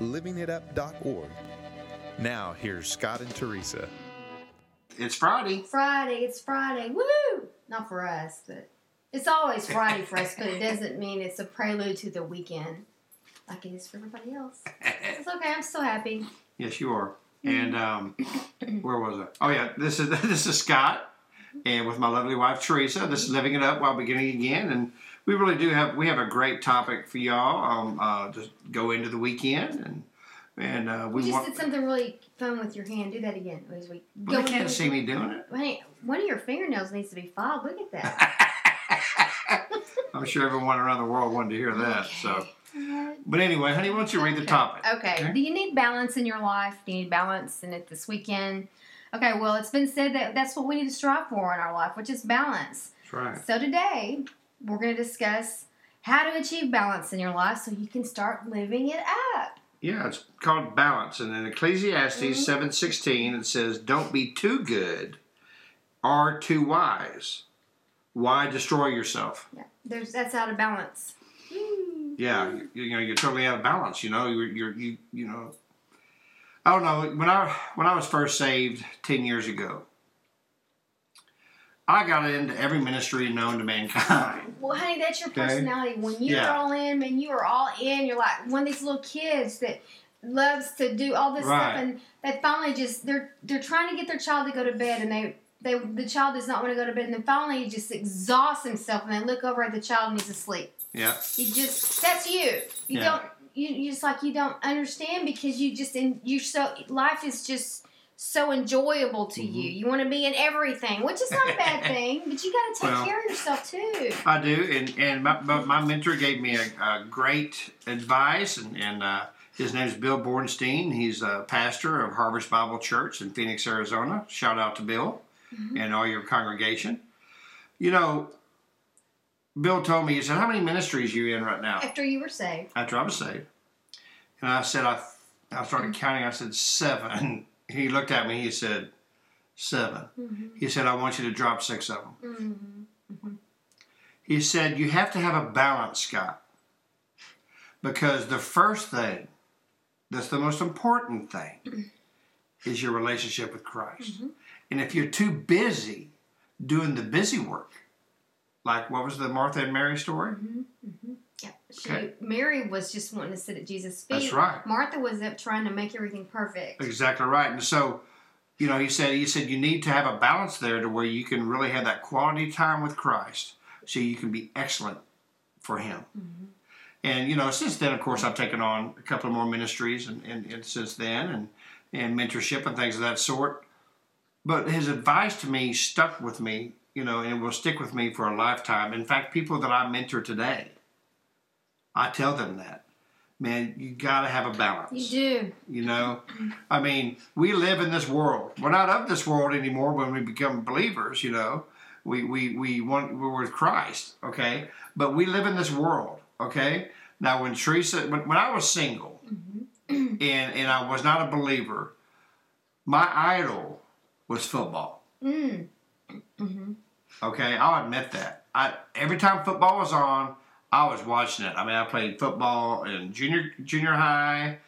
livingitup.org. Now, here's Scott and Teresa. It's Friday. Friday, it's Friday. Woo! Not for us, but it's always Friday for us, but it doesn't mean it's a prelude to the weekend like it is for everybody else. It's okay, I'm still happy. Yes, you are. And um, where was I? Oh yeah, this is this is Scott, and with my lovely wife Teresa. This is living it up while beginning again, and we really do have we have a great topic for y'all. Um, uh, just go into the weekend and and uh, we You just want. did something really fun with your hand. Do that again. As we Well, they can't see me doing it. Honey, one of your fingernails needs to be filed. Look at that. I'm sure everyone around the world wanted to hear that. So, but anyway, honey, why don't you read the topic? Okay. Okay. Do you need balance in your life? Do you need balance in it this weekend? Okay. Well, it's been said that that's what we need to strive for in our life, which is balance. That's right. So today we're going to discuss how to achieve balance in your life so you can start living it up. Yeah, it's called balance, and in Ecclesiastes Mhm. seven sixteen it says, "Don't be too good or too wise. Why destroy yourself?" Yeah. There's that's out of balance. Yeah, you, you know you're totally out of balance. You know you're, you're you you know. I don't know when I when I was first saved ten years ago. I got into every ministry known to mankind. Well, honey, that's your Okay. personality. When you're Yeah. all in, man, you are all in. You're like one of these little kids that loves to do all this Right. stuff, and they finally just they're they're trying to get their child to go to bed, and they they the child does not want to go to bed, and then finally he just exhausts himself, and they look over at the child and he's asleep. Yeah, You just that's you. You Yeah. don't you, you just like you don't understand because you just in you so life is just so enjoyable to Mm-hmm. you. You want to be in everything, which is not a bad thing, but you got to take Well, care of yourself too. I do, and and my, my, mentor gave me a, a great advice, and and uh, his name is Bill Bornstein. He's a pastor of Harvest Bible Church in Phoenix, Arizona. Shout out to Bill and all your congregation. You know, Bill told me he said, "How many ministries you in right now?" After you were saved. After I was saved, and I said, "I I started counting. I said seven. He looked at me. He said, 7 Mm-hmm. He said, "I want you to drop six of them." Mm-hmm. He said, You have to have a balance, Scott. Because the first thing, that's the most important thing, is your relationship with Christ. And if you're too busy doing the busy work, like what was the Martha and Mary story? Mm-hmm, mm-hmm. Yeah. She, Okay. Mary was just wanting to sit at Jesus' feet. That's right. Martha was up trying to make everything perfect. Exactly right. And so, you know, he said he said you need to have a balance there to where you can really have that quality time with Christ, so you can be excellent for Him. Mm-hmm. And you know, since then, of course, I've taken on a couple of more ministries, and, and, and since then, and and mentorship and things of that sort. But his advice to me stuck with me, you know, and it will stick with me for a lifetime. In fact, people that I mentor today, I tell them that, man, you got to have a balance. You do. You know, I mean, we live in this world. We're not of this world anymore when we become believers. You know, we we we want we're with Christ. Okay, but we live in this world. Okay. Now, when Teresa, when, when I was single, and and I was not a believer, my idol was football. Mm. Okay, I'll admit that. I every time football was on, I was watching it. I mean, I played football in junior junior high,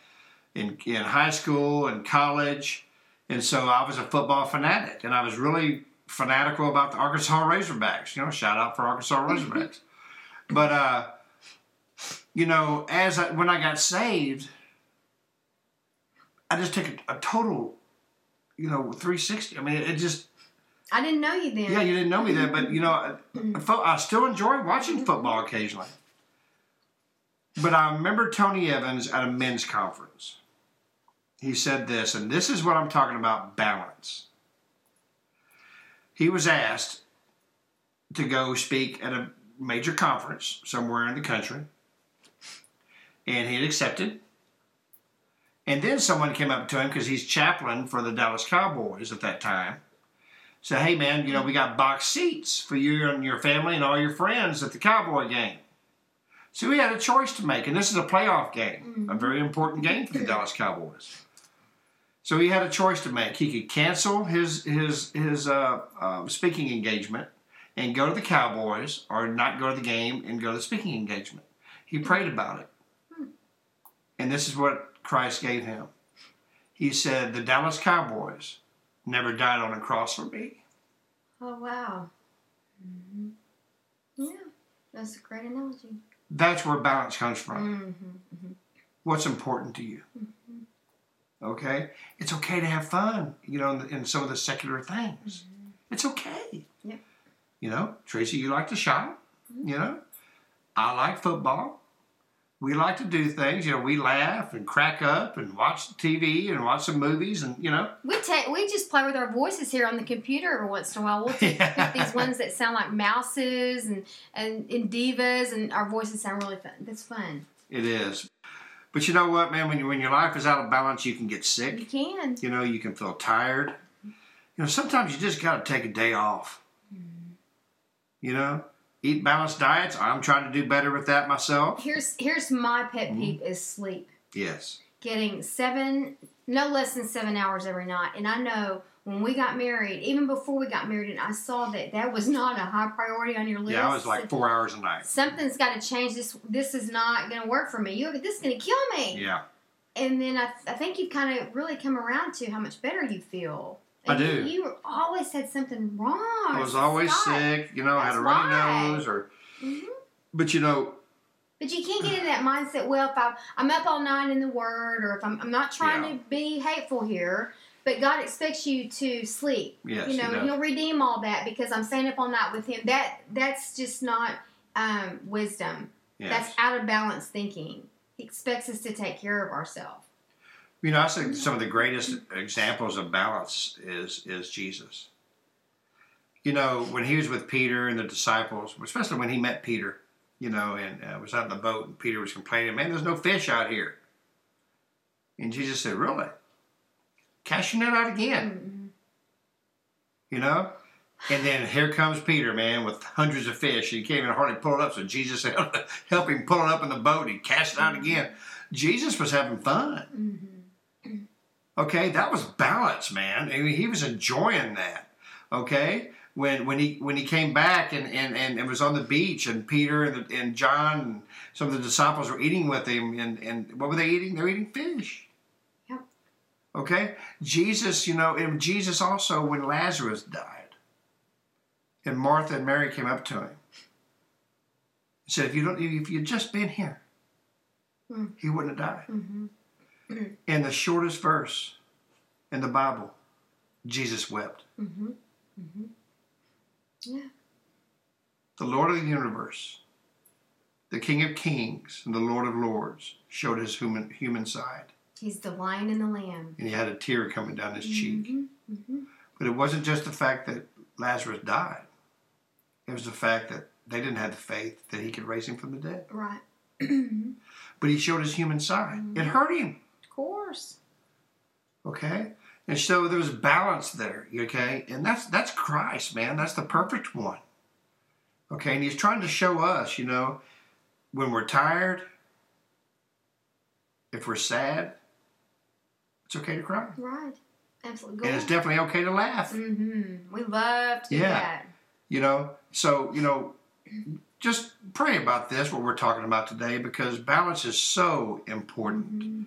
in in high school, and college, and so I was a football fanatic, and I was really fanatical about the Arkansas Razorbacks. You know, shout out for Arkansas Razorbacks. but uh, you know, as I, when I got saved, I just took a, a total, you know, three sixty. I mean, it just I didn't know you then. yeah, you didn't know me then, but you know, I, mm-hmm. I still enjoy watching football occasionally. But I remember Tony Evans at a men's conference. He said this, and this is what I'm talking about balance. He was asked to go speak at a major conference somewhere in the country, and he had accepted. And then someone came up to him because he's chaplain for the Dallas Cowboys at that time. Said, "Hey man, you know we got box seats for you and your family and all your friends at the Cowboy game." So he had a choice to make, and this is a playoff game, a very important game for the Dallas Cowboys. So he had a choice to make. He could cancel his his his uh, uh, speaking engagement and go to the Cowboys, or not go to the game and go to the speaking engagement. He prayed about it, and this is what Christ gave him. He said, "The Dallas Cowboys never died on a cross for me." Oh wow. hmm Yeah, that's a great analogy. That's where balance comes from. Mm-hmm. What's important to you? Okay, it's okay to have fun. You know, in, in some of the secular things, it's okay. Yeah. You know, Tracy, you like to shop. You know, I like football. We like to do things. You know, we laugh and crack up and watch TV and watch some movies and you know. We take we just play with our voices here on the computer every once in a while. We'll take Yeah. these ones that sound like mouses and, and and divas, and our voices sound really fun. That's fun. It is. But you know what, man? When, you, when your life is out of balance, you can get sick. You can. You know, you can feel tired. You know, sometimes you just got to take a day off. Mm-hmm. You know, eat balanced diets. I'm trying to do better with that myself. Here's here's my pet Mm-hmm. peeve is sleep. Yes. Getting seven, no less than seven hours every night, and I know. When we got married, even before we got married, and I saw that that was not a high priority on your list. Yeah, I was like four hours a night. something's got to change. This this is not going to work for me. You this is going to kill me. Yeah. And then I, I think you've kind of really come around to how much better you feel. I do. You, always said something wrong. I was always Scott. sick. You know, I had a runny why. nose or. Mhm. But you know, But you can't get in that mindset. Well, if I, I'm up all night in the Word, or if I'm, I'm not trying Yeah. to be hateful here, but God expects you to sleep. yes, you know, he. He'll redeem all that because I'm staying up all night with Him. That that's just not um, wisdom. yes. That's out of balance thinking. He expects us to take care of ourselves. You know, I think some of the greatest examples of balance is is Jesus. You know, when he was with Peter and the disciples, especially when he met Peter, you know, and uh, was out in the boat, and Peter was complaining, "Man, there's no fish out here." And Jesus said, "Really? Cast your net out again." You know. And then here comes Peter, man, with hundreds of fish. He can't even hardly pull it up. So Jesus helped help him pull it up in the boat. He cast it out again. Jesus was having fun. Mm-hmm. Okay, that was balance, man. I mean, he was enjoying that. Okay, when when he when he came back and and, and it was on the beach and Peter and, the, and John and some of the disciples were eating with him and and what were they eating? They were eating fish. Yep. Okay, Jesus, you know, and Jesus also when Lazarus died, and Martha and Mary came up to him. He said, "If you don't, if you'd just been here, Hmm. he wouldn't have died." Mm-hmm. In the shortest verse in the Bible, Jesus wept. Mm-hmm. Mm-hmm. Yeah. The Lord of the universe, the King of kings and the Lord of lords, showed his human, human side. He's the lion and the lamb. And he had a tear coming down his cheek. Mm-hmm. Mm-hmm. But it wasn't just the fact that Lazarus died, it was the fact that they didn't have the faith that he could raise him from the dead. Right. But he showed his human side. It hurt him. Course. Okay? And so there's balance there, okay? And that's that's Christ, man. That's the perfect one. Okay, and he's trying to show us, you know, when we're tired, if we're sad, it's okay to cry. Right. Absolutely. And it's definitely okay to laugh. Mm-hmm. We love to do Yeah. that. You know, so, you know, just pray about this, what we're talking about today, because balance is so important. Mm-hmm.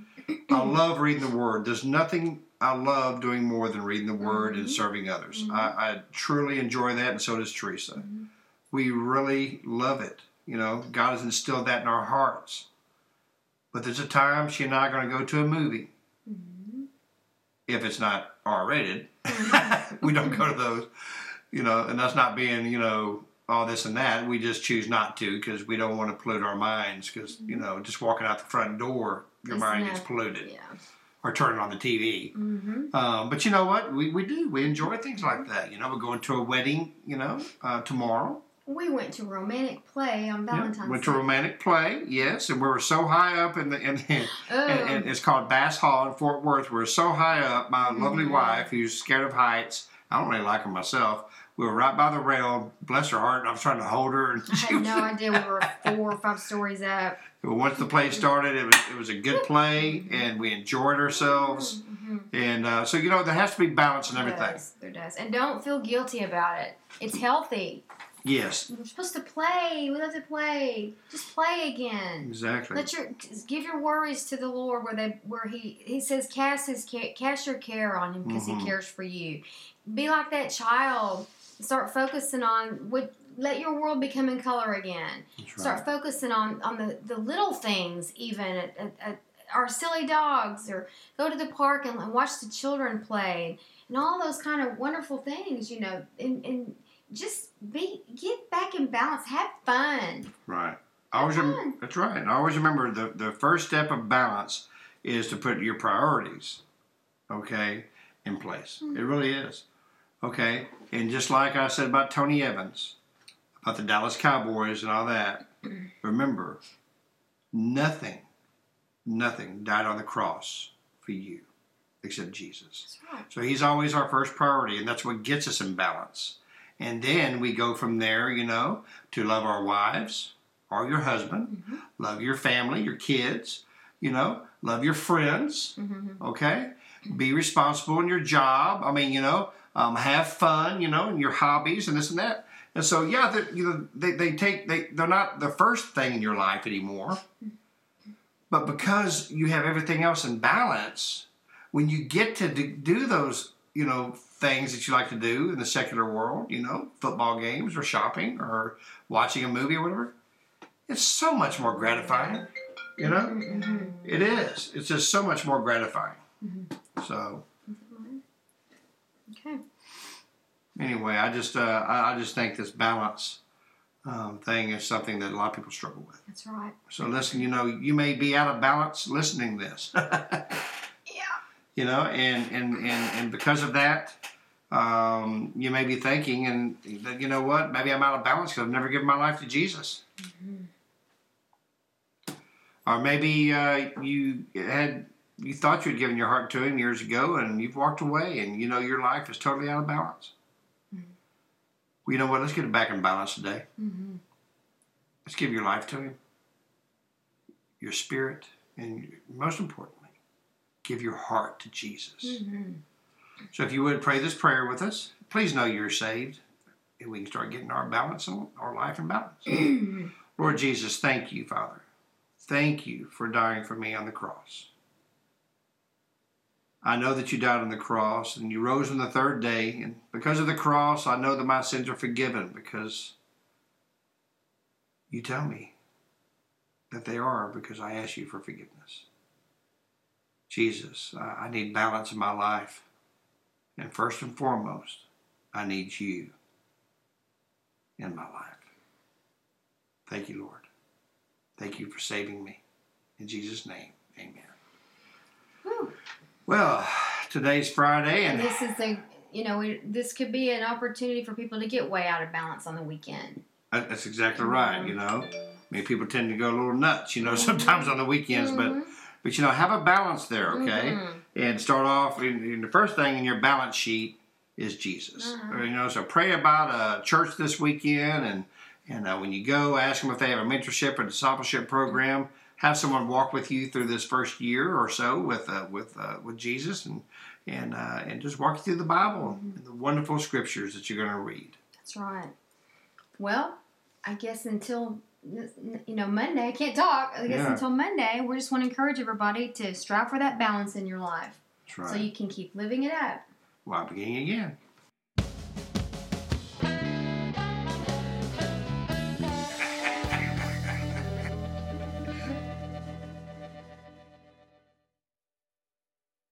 I love reading the Word. There's nothing I love doing more than reading the Word and Mhm. serving others. Mhm. I, I truly enjoy that, and so does Teresa. Mhm. We really love it. You know, God has instilled that in our hearts. But there's a time she and I are going to go to a movie. Mhm. If it's not R rated, Mhm. we don't go to those. You know, and that's not being, you know, all this and that. We just choose not to because we don't want to pollute our minds. Because, you know, just walking out the front door, your mind enough. gets polluted. Yeah. Or turning on the TV. Mm-hmm. Um, but you know what? We, we do. We enjoy things like that. You know, we're going to a wedding, you know, uh, tomorrow. We went to romantic play on Valentine's Yeah, went Day. to romantic play, yes, and we were so high up in the in, in oh, and, and it's called Bass Hall in Fort Worth. We are so high up. My lovely Mhm. wife, who's scared of heights, I don't really like her myself. We were right by the rail. Bless her heart. I was trying to hold her, and I had no idea we were four or five stories up. But once the play started, it was it was a good play, and we enjoyed ourselves. Mhm. And uh, so you know there has to be balance in There everything. does, there does. And don't feel guilty about it. It's healthy. Yes, We're supposed to play. We love to play. Just play again. exactly. Let your give your worries to the Lord, where they where he he says cast his cast your care on him because Mhm. he cares for you. Be like that child. Start focusing on what. Let your world become in color again. That's Start focusing on on the the little things, even at, at, at our silly dogs, or go to the park and, and watch the children play, and all those kind of wonderful things. You know, and, and just be get back in balance. Have fun. Right. I always rem- that's right. And I always remember the, the first step of balance is to put your priorities, okay, in place. It mm-hmm. really is. Okay. And just like I said about Tony Evans, about the Dallas Cowboys and all that, remember, nothing, nothing died on the cross for you except Jesus. Right. So he's always our first priority, and that's what gets us in balance. And then we go from there, you know, to love our wives or your husband, Mhm. love your family, your kids, you know, love your friends, Mhm. okay? Be responsible in your job. I mean, you know, um, have fun, you know, in your hobbies and this and that. And so, yeah, they, you know, they, they take, they, they're not the first thing in your life anymore. But because you have everything else in balance, when you get to do, those, you know, things that you like to do in the secular world, you know, football games or shopping or watching a movie or whatever, it's so much more gratifying. You know, Mhm. it is. It's just so much more gratifying. So Okay. Anyway, I just, uh, I, I just think this balance um, thing is something that a lot of people struggle with. That's right. So listen, you know, you may be out of balance listening this. Yeah. you know, and and and, and because of that, um, you may be thinking, and that, you know what? Maybe I'm out of balance because I've never given my life to Jesus. Or maybe uh, you had you thought you'd given your heart to Him years ago, and you've walked away, and you know your life is totally out of balance. Well, you know what? Let's get it back in balance today. Mhm. Let's give your life to Him, your spirit, and most importantly, give your heart to Jesus. Mhm. So if you would pray this prayer with us, please know you're saved, and we can start getting our balance and our life in balance. Lord Jesus, thank you, Father. Thank you for dying for me on the cross. I know that you died on the cross and you rose on the third day, and because of the cross, I know that my sins are forgiven because you tell me that they are because I ask you for forgiveness. Jesus, I need balance in my life. And first and foremost, I need you in my life. Thank you, Lord. Thank you for saving me. In Jesus' name, amen. Well, today's Friday, And this is a you know we, this could be an opportunity for people to get way out of balance on the weekend. that's exactly right, you know. I mean, people tend to go a little nuts, you know, sometimes on the weekends, but Mhm. but you know, have a balance there, okay? Mhm. and start off in, in the first thing in your balance sheet is Jesus. Uh-huh. You know, so pray about a church this weekend, and and uh, when you go, ask them if they have a mentorship or discipleship program. Have someone walk with you through this first year or so with uh, with uh, with Jesus, and and uh, and just walk you through the Bible and the wonderful scriptures that you're going to read. That's right. Well, I guess until you know Monday, I can't talk. I guess Yeah. until Monday, we just want to encourage everybody to strive for that balance in your life, That's right. so you can keep living it up. well, beginning again.